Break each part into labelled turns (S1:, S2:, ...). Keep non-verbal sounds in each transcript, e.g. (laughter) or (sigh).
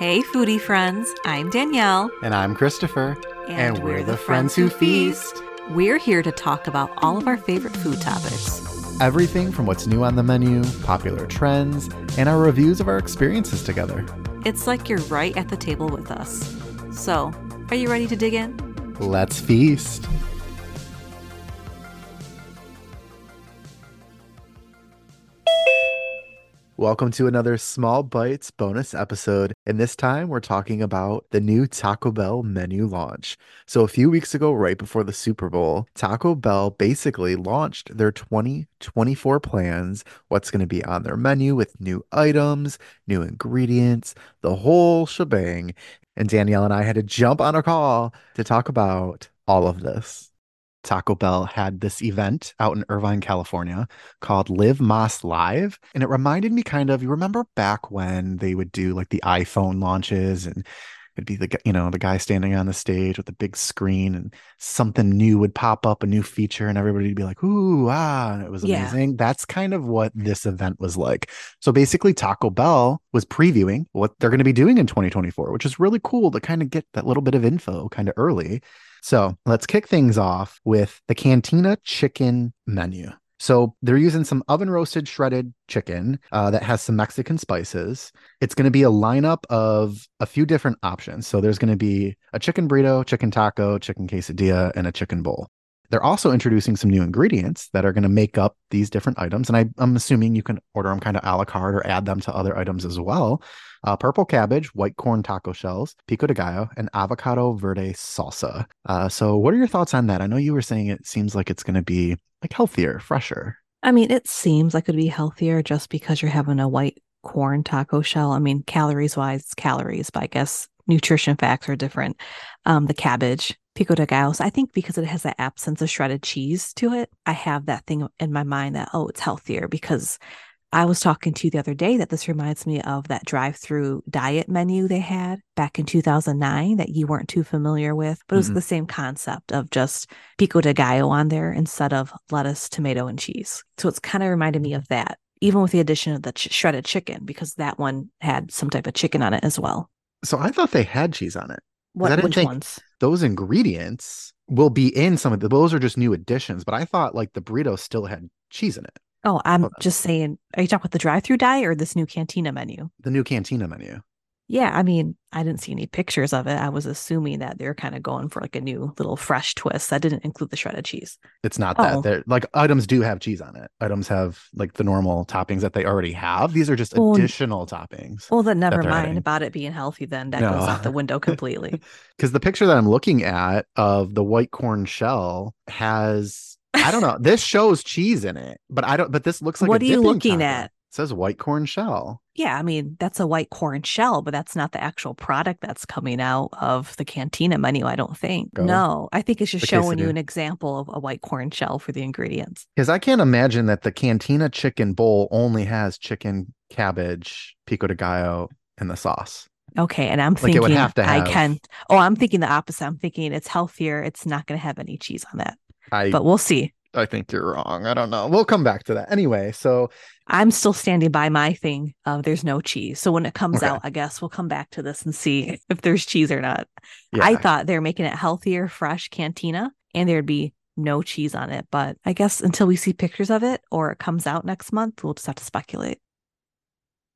S1: Hey, foodie friends. I'm Danielle.
S2: And I'm Christopher. And, we're, the friends who feast.
S1: We're here to talk about all of our favorite food topics.
S2: Everything from what's new on the menu, popular trends, and our reviews of our experiences together.
S1: It's like you're right at the table with us. So, are you ready to dig in?
S2: Let's feast. Welcome to another Small Bites bonus episode. And this time we're talking about the new Taco Bell menu launch. So, a few weeks ago, right before the Super Bowl, Taco Bell basically launched their 2024 plans, what's going to be on their menu with new items, new ingredients, the whole shebang. And Danielle and I had to jump on a call to talk about all of this. Taco Bell had this event out in Irvine, California called Live Más Live. And it reminded me kind of, you remember back when they would do like the iPhone launches and it'd be the you know the guy standing on the stage with the big screen and something new would pop up a new feature and everybody would be like ooh ah and it was amazing yeah. that's kind of what this event was like so basically taco bell was previewing what they're going to be doing in 2024 which is really cool to kind of get that little bit of info kind of early so let's kick things off with the Cantina chicken menu. So they're using some oven roasted shredded chicken uh, that has some Mexican spices. It's going to be a lineup of a few different options. So there's going to be a chicken burrito, chicken taco, chicken quesadilla, and a chicken bowl. They're also introducing some new ingredients that are going to make up these different items. And I, am assuming you can order them kind of a la carte or add them to other items as well. Uh, purple cabbage, white corn taco shells, pico de gallo, and avocado verde salsa. Uh, so, what are your thoughts on that? I know you were saying it seems like it's going to be like healthier, fresher.
S1: I mean, it seems like it'd be healthier just because you're having a white corn taco shell. I mean, calories wise, it's calories, but I guess nutrition facts are different. Um, the cabbage, pico de gallo. So I think because it has that absence of shredded cheese to it, I have that thing in my mind that, oh, it's healthier because I was talking to you the other day that this reminds me of that drive through diet menu they had back in 2009 that you weren't too familiar with, but it was mm-hmm. the same concept of just pico de gallo on there instead of lettuce, tomato, and cheese. So it's kind of reminded me of that, even with the addition of the ch- shredded chicken, because that one had some type of chicken on it as well.
S2: So I thought they had cheese on it.
S1: What, which ones?
S2: Those ingredients will be in some of the, those are just new additions, but I thought like the burrito still had cheese in it.
S1: Oh, I'm just saying. Are you talking about the drive-through diet or this new cantina menu?
S2: The new cantina menu.
S1: Yeah, I mean, I didn't see any pictures of it. I was assuming that they're kind of going for like a new little fresh twist. That didn't include the shredded cheese.
S2: It's not oh. that. They're like items do have cheese on it. Items have like the normal toppings that they already have. These are just well, additional toppings.
S1: Well, then never mind adding. about it being healthy. Then that no. goes out the (laughs) window completely.
S2: Because the picture that I'm looking at of the white corn shell has I don't know. This shows cheese in it, but I don't. But this looks like
S1: what are you looking
S2: taco.
S1: at?
S2: It says white corn shell.
S1: Yeah, I mean that's a white corn shell, but that's not the actual product that's coming out of the cantina menu. I don't think. Go. No, I think it's just the showing you an example of a white corn shell for the ingredients.
S2: Because I can't imagine that the cantina chicken bowl only has chicken, cabbage, pico de gallo, and the sauce.
S1: Okay, and I'm like thinking like have have... I can. Oh, I'm thinking the opposite. I'm thinking it's healthier. It's not going to have any cheese on that. I, but we'll see.
S2: I think you're wrong. I don't know. We'll come back to that. Anyway, so
S1: I'm still standing by my thing of there's no cheese. So when it comes okay. out, I guess we'll come back to this and see (laughs) if there's cheese or not. Yeah. I thought they're making it healthier, fresh cantina, and there'd be no cheese on it. But I guess until we see pictures of it or it comes out next month, we'll just have to speculate.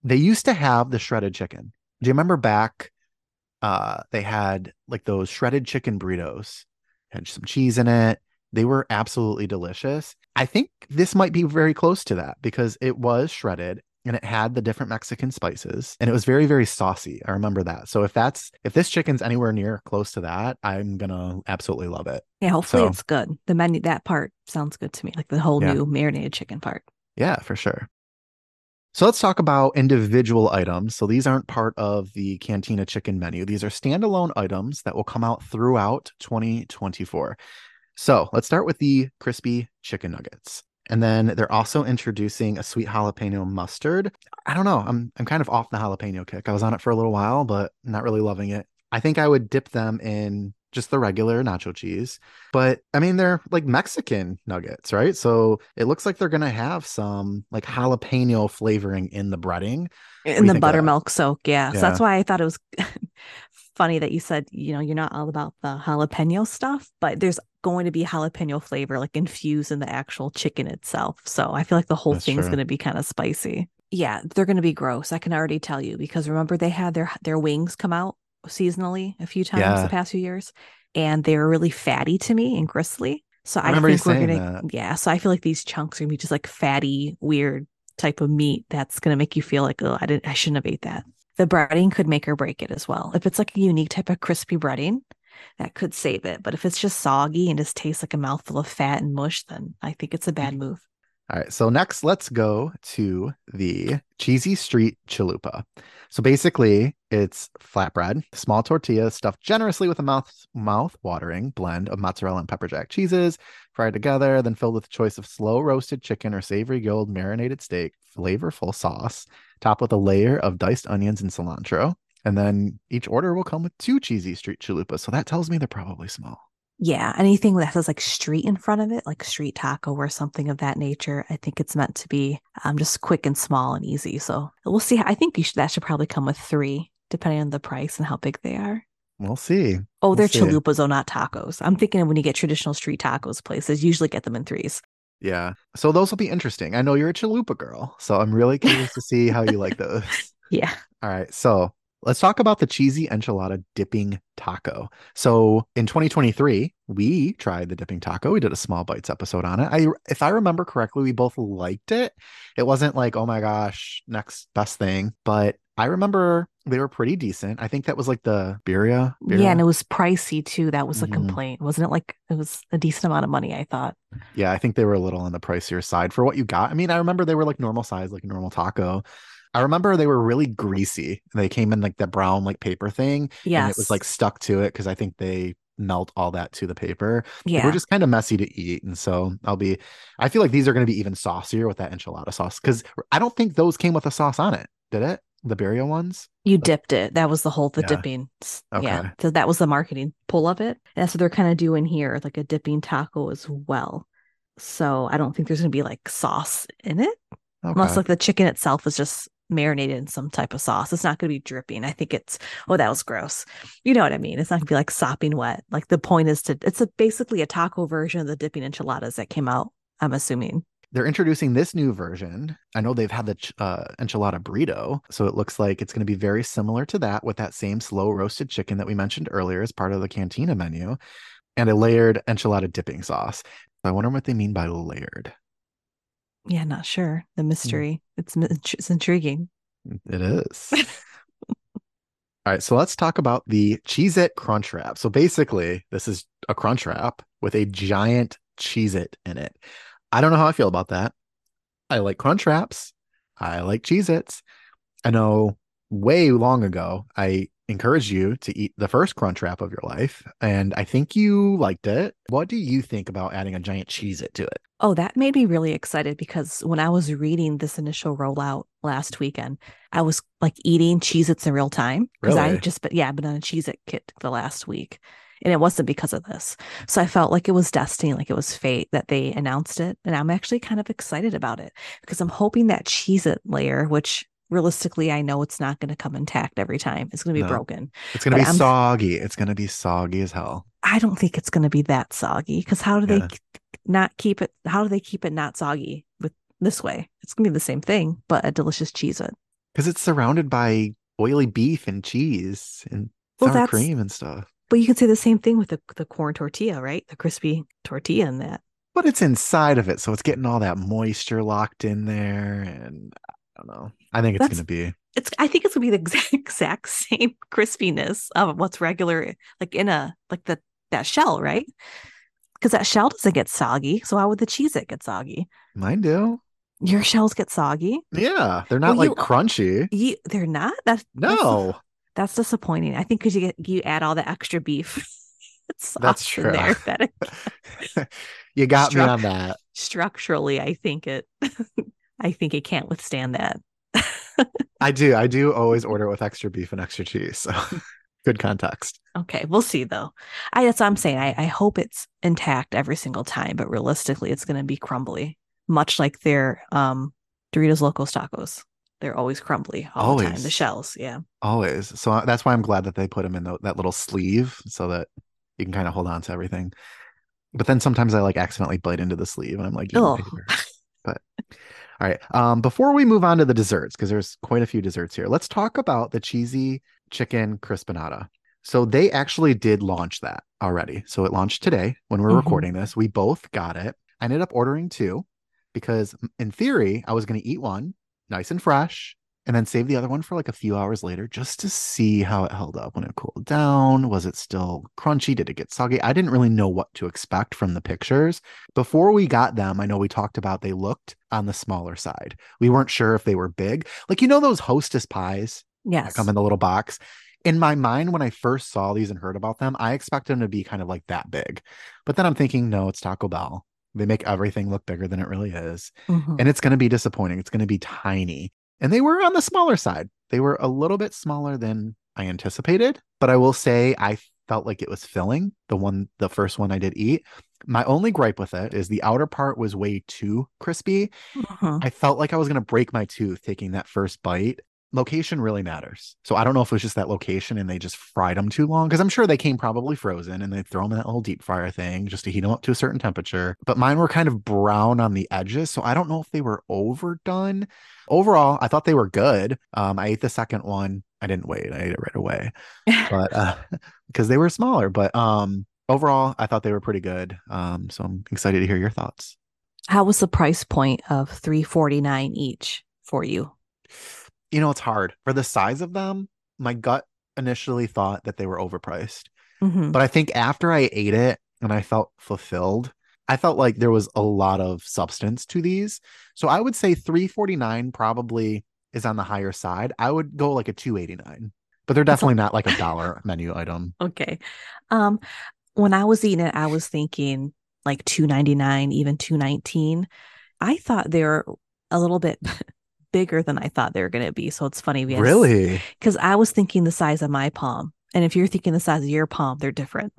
S2: They used to have the shredded chicken. Do you remember back? Uh, they had like those shredded chicken burritos, had some cheese in it they were absolutely delicious. I think this might be very close to that because it was shredded and it had the different Mexican spices and it was very, very saucy. I remember that. So if that's if this chicken's anywhere near close to that, I'm gonna absolutely love it.
S1: Yeah, hopefully so, it's good. The menu that part sounds good to me, like the whole yeah. new marinated chicken part.
S2: Yeah, for sure. So let's talk about individual items. So these aren't part of the Cantina chicken menu. These are standalone items that will come out throughout 2024. So let's start with the crispy chicken nuggets. And then they're also introducing a sweet jalapeno mustard. I don't know. I'm I'm kind of off the jalapeno kick. I was on it for a little while, but not really loving it. I think I would dip them in just the regular nacho cheese. But I mean, they're like Mexican nuggets, right? So it looks like they're gonna have some like jalapeno flavoring in the breading.
S1: in the buttermilk soak. Yeah. yeah. So that's why I thought it was (laughs) funny that you said, you know, you're not all about the jalapeno stuff, but there's going to be jalapeno flavor like infused in the actual chicken itself. So I feel like the whole that's thing's going to be kind of spicy. Yeah, they're going to be gross. I can already tell you because remember they had their their wings come out seasonally a few times yeah. the past few years, and they were really fatty to me and gristly. So I, I think we're gonna, that. yeah. So I feel like these chunks are gonna be just like fatty, weird type of meat that's gonna make you feel like, oh, I didn't, I shouldn't have ate that. The breading could make or break it as well. If it's like a unique type of crispy breading, that could save it. But if it's just soggy and just tastes like a mouthful of fat and mush, then I think it's a mm-hmm. bad move.
S2: All right. So next, let's go to the Cheesy Street Chalupa. So basically, it's flatbread, small tortilla stuffed generously with a mouth mouth watering blend of mozzarella and pepper jack cheeses, fried together, then filled with a choice of slow roasted chicken or savory grilled marinated steak, flavorful sauce, topped with a layer of diced onions and cilantro. And then each order will come with two cheesy street chalupas. So that tells me they're probably small.
S1: Yeah, anything that has like street in front of it, like street taco or something of that nature, I think it's meant to be um, just quick and small and easy. So we'll see. I think should, that should probably come with three, depending on the price and how big they are.
S2: We'll see.
S1: Oh,
S2: we'll
S1: they're see. chalupas, oh, not tacos. I'm thinking when you get traditional street tacos places, usually get them in threes.
S2: Yeah. So those will be interesting. I know you're a chalupa girl, so I'm really curious to see how you like (laughs) those.
S1: Yeah.
S2: All right. So Let's talk about the cheesy enchilada dipping taco. So in 2023, we tried the dipping taco. We did a small bites episode on it. I if I remember correctly, we both liked it. It wasn't like, oh my gosh, next best thing, but I remember they were pretty decent. I think that was like the birria. birria.
S1: Yeah, and it was pricey too. That was a mm-hmm. complaint, wasn't it? Like it was a decent amount of money. I thought.
S2: Yeah, I think they were a little on the pricier side for what you got. I mean, I remember they were like normal size, like a normal taco. I remember they were really greasy. They came in like that brown like paper thing.
S1: Yeah. And
S2: it was like stuck to it because I think they melt all that to the paper.
S1: Yeah.
S2: They were just kind of messy to eat. And so I'll be I feel like these are gonna be even saucier with that enchilada sauce. Cause I don't think those came with a sauce on it, did it? The birria ones?
S1: You dipped it. That was the whole the yeah. dipping. Okay. Yeah. So that was the marketing pull of it. And that's what they're kind of doing here, like a dipping taco as well. So I don't think there's gonna be like sauce in it. Okay. Unless like the chicken itself is just marinated in some type of sauce. It's not going to be dripping. I think it's, oh, that was gross. You know what I mean? It's not going to be like sopping wet. Like the point is to, it's a, basically a taco version of the dipping enchiladas that came out, I'm assuming.
S2: They're introducing this new version. I know they've had the uh, enchilada burrito, so it looks like it's going to be very similar to that with that same slow roasted chicken that we mentioned earlier as part of the cantina menu and a layered enchilada dipping sauce. I wonder what they mean by layered
S1: yeah, not sure. The hmm. mystery. It's it's intriguing.
S2: It is. (laughs) All right, so let's talk about the Cheez It Crunch Wrap. So basically, this is a crunch wrap with a giant Cheez It in it. I don't know how I feel about that. I like crunch wraps. I like Cheez Its. I know way long ago, I encourage you to eat the first crunch wrap of your life. And I think you liked it. What do you think about adding a giant Cheez It to it?
S1: Oh, that made me really excited because when I was reading this initial rollout last weekend, I was like eating Cheez Its in real time. Because really? I just, but yeah, I've been on a Cheez It kit the last week. And it wasn't because of this. So I felt like it was destiny, like it was fate that they announced it. And I'm actually kind of excited about it because I'm hoping that Cheez It layer, which realistically, I know it's not going to come intact every time. It's going to be no. broken.
S2: It's going to be I'm, soggy. It's going to be soggy as hell.
S1: I don't think it's going to be that soggy because how do yeah. they not keep it? How do they keep it not soggy with this way? It's going to be the same thing, but a delicious Cheez It.
S2: Because it's surrounded by oily beef and cheese and well, sour cream and stuff.
S1: But you can say the same thing with the, the corn tortilla, right? The crispy tortilla in that.
S2: But it's inside of it, so it's getting all that moisture locked in there, and I don't know. I think it's going to be.
S1: It's. I think it's going to be the (laughs) exact, exact same crispiness of what's regular, like in a like the that shell, right? Because that shell doesn't get soggy. So why would the Cheez It get soggy?
S2: Mine do.
S1: Your shells get soggy.
S2: Yeah, they're not well, like you, crunchy.
S1: You, they're not. That's
S2: no.
S1: That's, that's disappointing. I think because you get you add all the extra beef. (laughs)
S2: that's true. There, that (laughs) you got me on that.
S1: Structurally, I think it. I think it can't withstand that.
S2: I do. I do always order with extra beef and extra cheese. So (laughs) good context.
S1: Okay, we'll see though. I that's what I'm saying. I, I hope it's intact every single time, but realistically, it's going to be crumbly, much like their um Doritos Locos Tacos. They're always crumbly all always. the time. The shells, yeah,
S2: always. So uh, that's why I'm glad that they put them in the, that little sleeve so that you can kind of hold on to everything. But then sometimes I like accidentally bite into the sleeve, and I'm like, oh. but all right. Um, before we move on to the desserts, because there's quite a few desserts here, let's talk about the cheesy chicken crispinata. So they actually did launch that already. So it launched today when we are mm-hmm. recording this. We both got it. I ended up ordering two because in theory, I was going to eat one nice and fresh and then save the other one for like a few hours later just to see how it held up when it cooled down. Was it still crunchy? Did it get soggy? I didn't really know what to expect from the pictures. Before we got them, I know we talked about they looked on the smaller side. We weren't sure if they were big. Like, you know, those hostess pies
S1: yes.
S2: that come in the little box? In my mind, when I first saw these and heard about them, I expected them to be kind of like that big. But then I'm thinking, no, it's Taco Bell. They make everything look bigger than it really is. Mm-hmm. And it's going to be disappointing. It's going to be tiny and they were on the smaller side. They were a little bit smaller than I anticipated, but I will say I felt like it was filling. The one, the first one I did eat. My only gripe with it is the outer part was way too crispy. Uh-huh. I felt like I was going to break my tooth taking that first bite location really matters. So I don't know if it was just that location and they just fried them too long because I'm sure they came probably frozen and they throw them in that little deep fryer thing just to heat them up to a certain temperature. But mine were kind of brown on the edges, so I don't know if they were overdone. Overall, I thought they were good. Um, I ate the second one. I didn't wait. I ate it right away, but uh, (laughs) because they were smaller. But um, overall, I thought they were pretty good. Um, so I'm excited to hear your thoughts.
S1: How was the price point of 349 each for you?
S2: You know, it's hard for the size of them. My gut initially thought that they were overpriced. Mm-hmm. But I think after I ate it and I felt fulfilled, I felt like there was a lot of substance to these. So I would say 349 probably is on the higher side. I would go like a 289. But they're definitely not like a dollar menu item.
S1: Okay. Um when I was eating it, I was thinking like 299, even 219. I thought they were a little bit (laughs) bigger than I thought they were going to be. So it's funny.
S2: Because, really?
S1: Because I was thinking the size of my palm. And if you're thinking the size of your palm, they're different.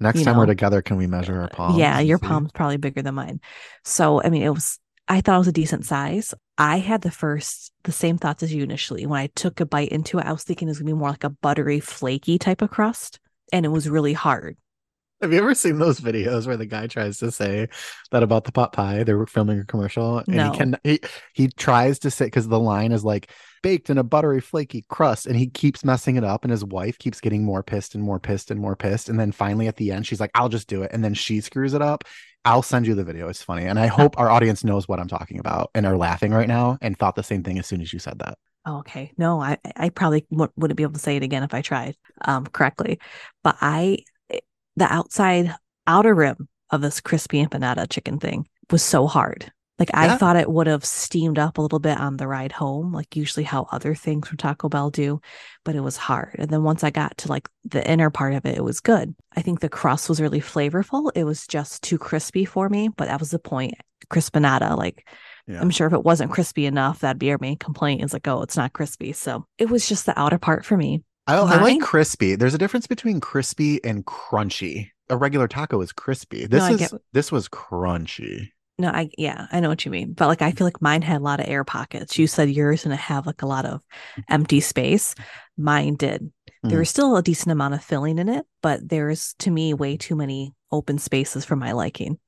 S2: Next you time know? we're together, can we measure our palms?
S1: Yeah, your see? palm's probably bigger than mine. So, I mean, it was, I thought it was a decent size. I had the first, the same thoughts as you initially. When I took a bite into it, I was thinking it was going to be more like a buttery, flaky type of crust. And it was really hard.
S2: Have you ever seen those videos where the guy tries to say that about the pot pie? They're filming a commercial, and no. he can he he tries to say because the line is like baked in a buttery, flaky crust, and he keeps messing it up, and his wife keeps getting more pissed and more pissed and more pissed, and then finally at the end she's like, "I'll just do it," and then she screws it up. I'll send you the video. It's funny, and I (laughs) hope our audience knows what I'm talking about and are laughing right now and thought the same thing as soon as you said that.
S1: Oh, okay. No, I I probably w- wouldn't be able to say it again if I tried um correctly, but I the outside outer rim of this crispy empanada chicken thing was so hard. Like yeah. I thought it would have steamed up a little bit on the ride home, like usually how other things from Taco Bell do, but it was hard. And then once I got to like the inner part of it, it was good. I think the crust was really flavorful. It was just too crispy for me, but that was the point. Crispinata, like yeah. I'm sure if it wasn't crispy enough, that'd be our main complaint is like, oh, it's not crispy. So it was just the outer part for me.
S2: I, I like crispy. There's a difference between crispy and crunchy. A regular taco is crispy. This no, is get... this was crunchy.
S1: No, I yeah, I know what you mean. But like I feel like mine had a lot of air pockets. You said yours gonna have like a lot of empty space. Mine did. There mm. was still a decent amount of filling in it, but there's to me way too many open spaces for my liking.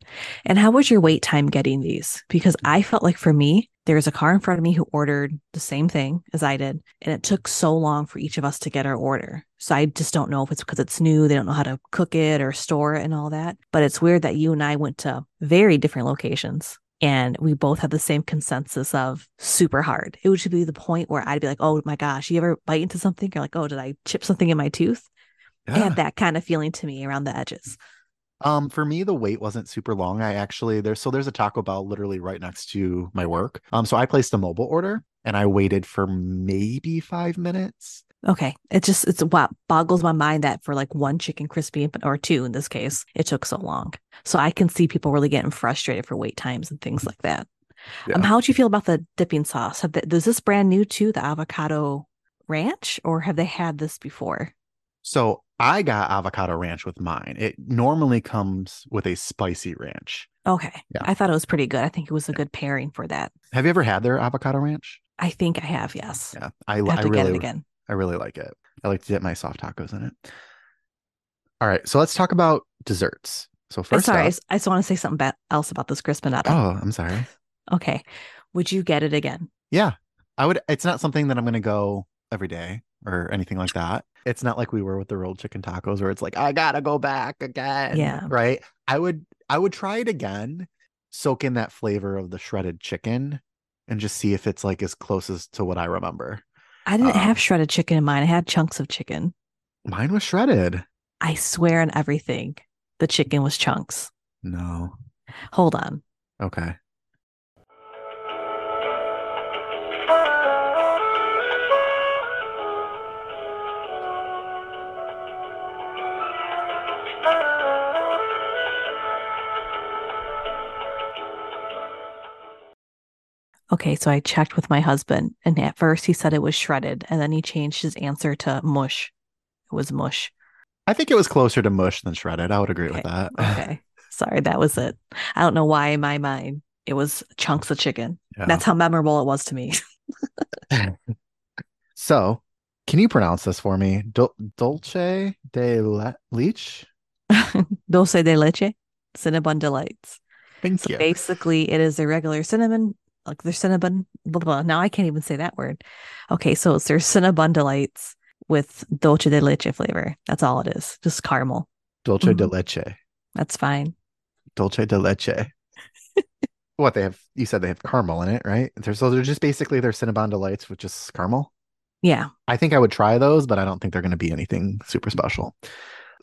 S1: And how was your wait time getting these? Because I felt like for me, there was a car in front of me who ordered the same thing as I did, and it took so long for each of us to get our order. So I just don't know if it's because it's new, they don't know how to cook it or store it and all that. But it's weird that you and I went to very different locations and we both had the same consensus of super hard. It would just be the point where I'd be like, "Oh my gosh, you ever bite into something? You're like, oh, did I chip something in my tooth?" Yeah. had that kind of feeling to me around the edges.
S2: Um, for me, the wait wasn't super long. I actually there's so there's a Taco Bell literally right next to my work. Um, so I placed a mobile order and I waited for maybe five minutes.
S1: Okay, it just it's what boggles my mind that for like one chicken crispy or two in this case, it took so long. So I can see people really getting frustrated for wait times and things like that. Yeah. Um, how would you feel about the dipping sauce? Have they, is this brand new to the avocado ranch, or have they had this before?
S2: So I got avocado ranch with mine. It normally comes with a spicy ranch.
S1: Okay.
S2: Yeah.
S1: I thought it was pretty good. I think it was a good pairing for that.
S2: Have you ever had their avocado ranch?
S1: I think I have, yes.
S2: Yeah, I,
S1: I have
S2: I
S1: to get it again.
S2: I really like it. I like to dip my soft tacos in it. All right, so let's talk about desserts. So
S1: I'm
S2: first
S1: sorry, I
S2: up,
S1: s- I just want to say something else about this crispinata.
S2: oh, I'm sorry. (laughs)
S1: Okay. Would you get it again?
S2: Yeah, I would. It's not something that I'm going to go every day or anything like that. It's not like we were with the rolled chicken tacos where it's like I gotta go back again.
S1: Yeah.
S2: right. I would. I would try it again, soak in that flavor of the shredded chicken, and just see if it's like as close as to what I remember.
S1: I didn't
S2: Um,
S1: have shredded chicken in mine. I had chunks of chicken.
S2: Mine was shredded.
S1: I swear on everything, the chicken was chunks.
S2: No.
S1: Hold on.
S2: Okay.
S1: Okay, so I checked with my husband, and at first he said it was shredded, and then he changed his answer to mush. It was mush.
S2: I think it was closer to mush than shredded. I would agree with that. (laughs)
S1: Okay. Sorry, that was it. I don't know why in my mind it was chunks of chicken.
S2: Yeah.
S1: That's how memorable it was to me. (laughs)
S2: so, can you pronounce this for me? Dul- Dulce de le- leche? (laughs)
S1: Dulce de leche, Cinnabon delights.
S2: Thank
S1: So
S2: you.
S1: basically, it is a regular cinnamon, like their cinnamon. Blah, blah, blah. Now I can't even say that word. Okay, so it's their cinnabon delights with dulce de leche flavor. That's all it is, just caramel.
S2: Dulce de
S1: Mhm.
S2: leche.
S1: That's fine.
S2: Dulce de leche. (laughs) what they have? You said they have caramel in it, right? They're, so they're just basically their Cinnabon delights with just caramel.
S1: Yeah.
S2: I think I would try those, but I don't think they're going to be anything super special.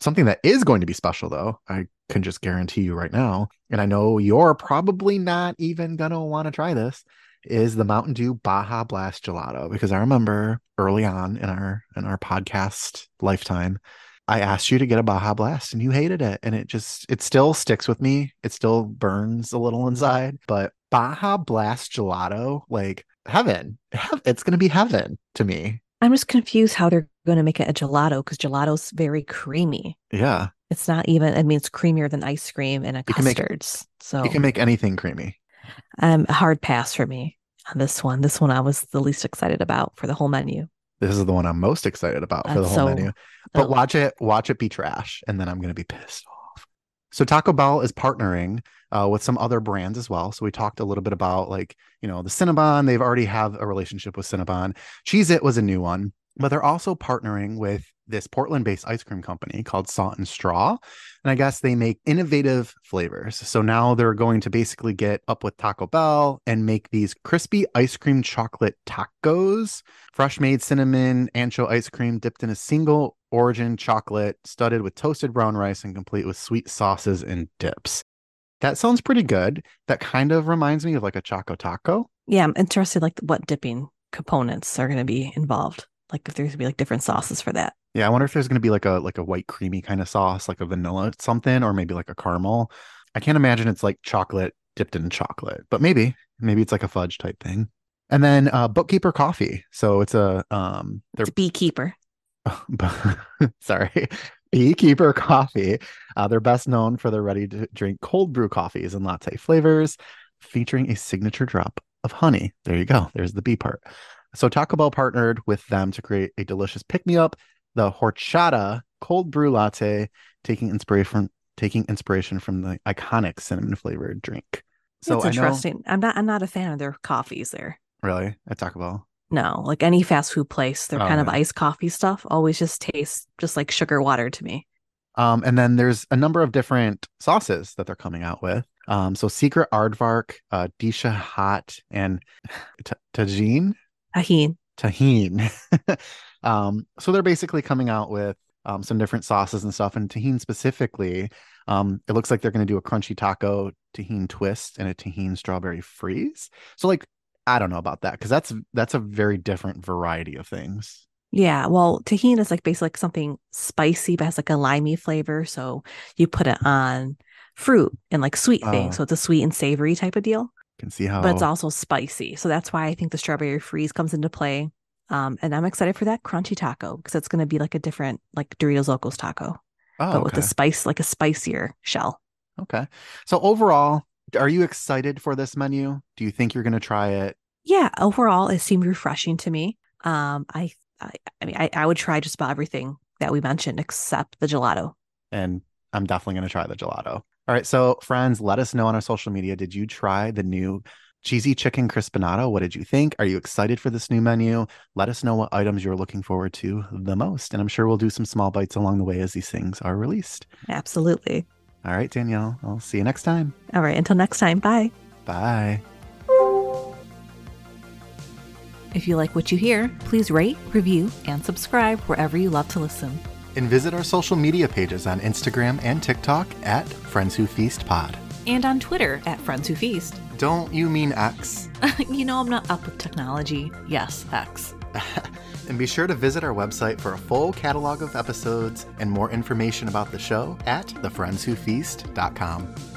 S2: Something that is going to be special, though, I can just guarantee you right now, and I know you're probably not even going to want to try this, is the Mountain Dew Baja Blast Gelato. Because I remember early on in our in our podcast lifetime, I asked you to get a Baja Blast, and you hated it, and it just it still sticks with me. It still burns a little inside, but Baja Blast Gelato, like heaven, (laughs) it's going to be heaven to me.
S1: I'm just confused how they're going to make it a gelato because gelato's very creamy.
S2: Yeah.
S1: It's not even, I mean, it's creamier than ice cream and a
S2: You
S1: custards. so
S2: You can make anything creamy.
S1: um, a hard pass for me on this one. This one I was the least excited about for the whole menu.
S2: This is the one I'm most excited about for the whole
S1: so-
S2: menu. But
S1: oh.
S2: watch it, watch it be trash, and then I'm gonna be pissed off. So Taco Bell is partnering uh, with some other brands as well. So we talked a little bit about like you know the Cinnabon. They've already have a relationship with Cinnabon. Cheez It was a new one, but they're also partnering with this Portland-based ice cream company called Salt and Straw. And I guess they make innovative flavors. So now they're going to basically get up with Taco Bell and make these crispy ice cream chocolate tacos, fresh made cinnamon ancho ice cream dipped in a single origin chocolate, studded with toasted brown rice and complete with sweet sauces and dips. That sounds pretty good. That kind of reminds me of like a Choco Taco.
S1: Yeah, I'm interested like what dipping components are going to be involved. Like if there's to be like different sauces for that.
S2: Yeah, I wonder if there's to be like a like a white creamy kind of sauce, like a vanilla something, or maybe like a caramel. I can't imagine it's like chocolate dipped in chocolate, but maybe maybe it's like a fudge type thing. And then uh, Bookkeeper Coffee. So it's a um, they're
S1: It's beekeeper. (laughs)
S2: sorry, Beekeeper Coffee. Uh, they're best known for their ready to drink cold brew coffees and latte flavors, featuring a signature drop of honey. There you go. There's the B part. So Taco Bell partnered with them to create a delicious pick me up, the horchata cold brew latte, taking inspiration from taking inspiration from the iconic cinnamon flavored drink. So
S1: That's
S2: I know,
S1: interesting. I'm not. I'm not a fan of their coffees there.
S2: really, at Taco Bell.
S1: No, like any fast food place, their
S2: Oh,
S1: kind of iced coffee stuff always just tastes just like sugar water to me.
S2: Um, and then there's a number of different sauces that they're coming out with. Um, so Secret Aardvark, uh, Disha Hot, and t- Tajin,
S1: Tahine.
S2: Tahine. (laughs) um, so they're basically coming out with um, some different sauces and stuff. And Tahine specifically, um, it looks like they're going to do a crunchy taco Tahine twist and a Tahine strawberry freeze. So like, I don't know about that because that's that's a very different variety of things.
S1: Yeah, well, tahine is like basically like something spicy, but has like a limey flavor. So you put it on fruit and like sweet
S2: Oh.
S1: things. So it's a sweet and savory type of deal,
S2: can see how
S1: but it's also spicy. So that's why I think the strawberry freeze comes into play. Um, and I'm excited for that crunchy taco because it's going to be like a different, like Doritos Locos taco,
S2: Oh,
S1: but with a spice, like a spicier shell.
S2: Okay. So overall, are you excited for this menu? Do you think you're going to try it?
S1: Yeah, overall, it seemed refreshing to me. Um, I, I, I mean, I, I would try just about everything that we mentioned except the gelato.
S2: And I'm definitely going to try the gelato. All right. So, friends, let us know on our social media. Did you try the new cheesy chicken crispinato? What did you think? Are you excited for this new menu? Let us know what items you're looking forward to the most. And I'm sure we'll do some small bites along the way as these things are released.
S1: Absolutely.
S2: All right, Danielle, I'll see you next time.
S1: All right. Until next time. Bye.
S2: Bye.
S1: If you like what you hear, please rate, review, and subscribe wherever you love to listen.
S2: And visit our social media pages on Instagram and TikTok at Friends Who Feast Pod.
S1: And on Twitter at Friends Who Feast.
S2: Don't you mean X? (laughs)
S1: you know, I'm not up with technology. Yes, X. (laughs)
S2: and be sure to visit our website for a full catalog of episodes and more information about the show at thefriendswhofeast.com.